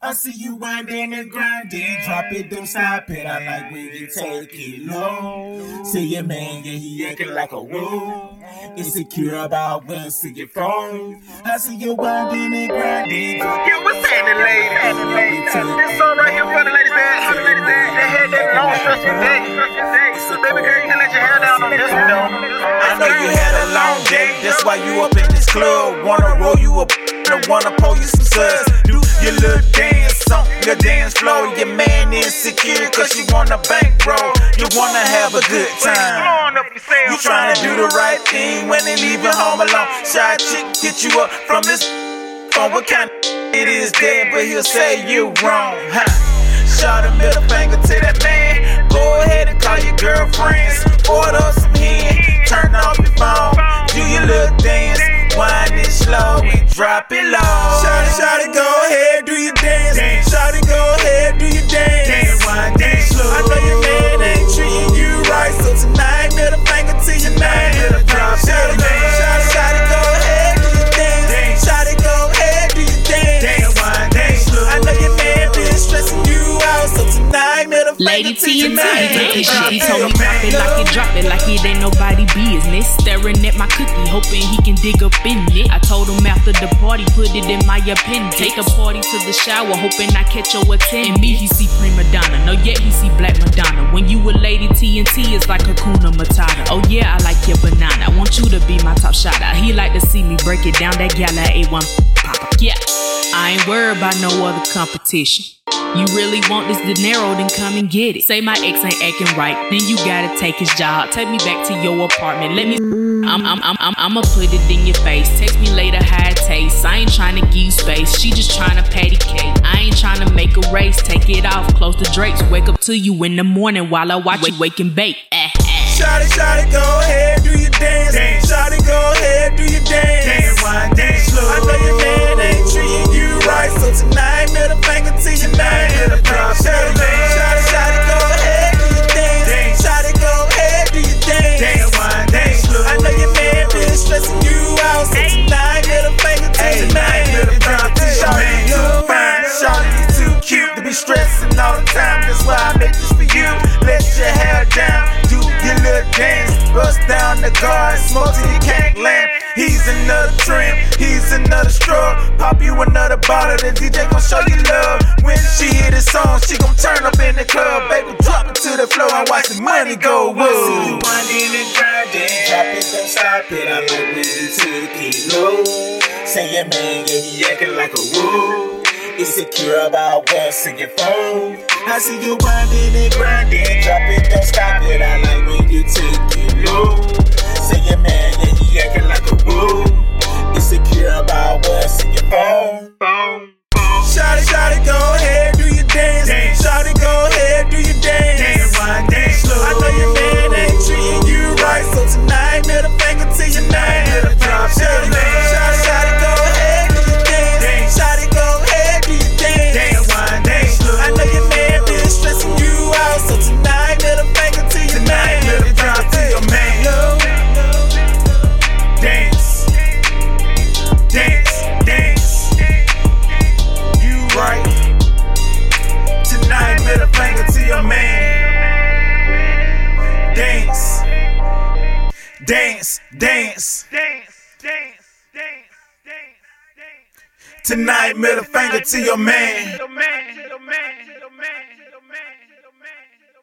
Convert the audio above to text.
I see you winding and grinding, drop it, don't stop it. I like when you take it low. See your man, yeah, he acting like a woo. Insecure about when see your phone. I see you winding and grinding. drop Yeah, what's happening, ladies? This song right here for the ladies that, for the ladies that, that had that long stressful day. So, baby girl, you can let your hair down on this one, though. I know you had a long day, that's why you up in this club. Wanna roll you up, I wanna pull you some suds. Do your little insecure cause you wanna bankroll. You wanna have a good time. Blowing up yourself. You tryna do the right thing when they leave you home alone. Shy chick get you up from this phone. What kind of it is there, but he'll say you wrong, huh? Shot a middle finger to that man. Go ahead and call your girlfriends. Order some hen. Turn off your phone. Do your little dance. Wind it slow and drop it low. Lady to your TNT, man. he Drop he told me man. drop it like it, drop it like it ain't nobody business. Staring at my cookie, hoping he can dig up in it. I told him after the party, put it in my appendix. Take a party to the shower, hoping I catch your attention. In me, he see prima donna, no yet he see black Madonna. When you a lady TNT, it's like Hakuna Matata. Oh yeah, I like your banana. I want you to be my top shotter. He like to see me break it down. That gal at A1 pop. Yeah, I ain't worried about no other competition. You really want this dinero, then come and get it. Say my ex ain't acting right, then you gotta take his job. Take me back to your apartment. Let me. I'm, I'm, I'm, I'm, I'ma put it in your face. Text me later how it tastes. I ain't trying to give you space. She just trying to patty cake. I ain't trying to make a race. Take it off, close the drapes. Wake up to you in the morning while I watch you wake and bake. Eh, eh. Shawty, shawty, go ahead, do your dance. Shawty, go ahead, Pop you another bottle, the DJ gon' show you love. When she hear the song, she gon' turn up in the club. Baby, drop it to the floor and watch the money go. Whoa. See you winding and grinding, drop it, don't stop it. I know when you take it low. Say your man, yeah, he acting like a woo. Insecure about what's in your phone. I see you winding and grinding. Drop it, don't stop it. I like when you take it low. Say your man, yeah, he acting like a woo. Dance, dance. Dance, dance, dance, dance. Tonight, middle finger to. Your man.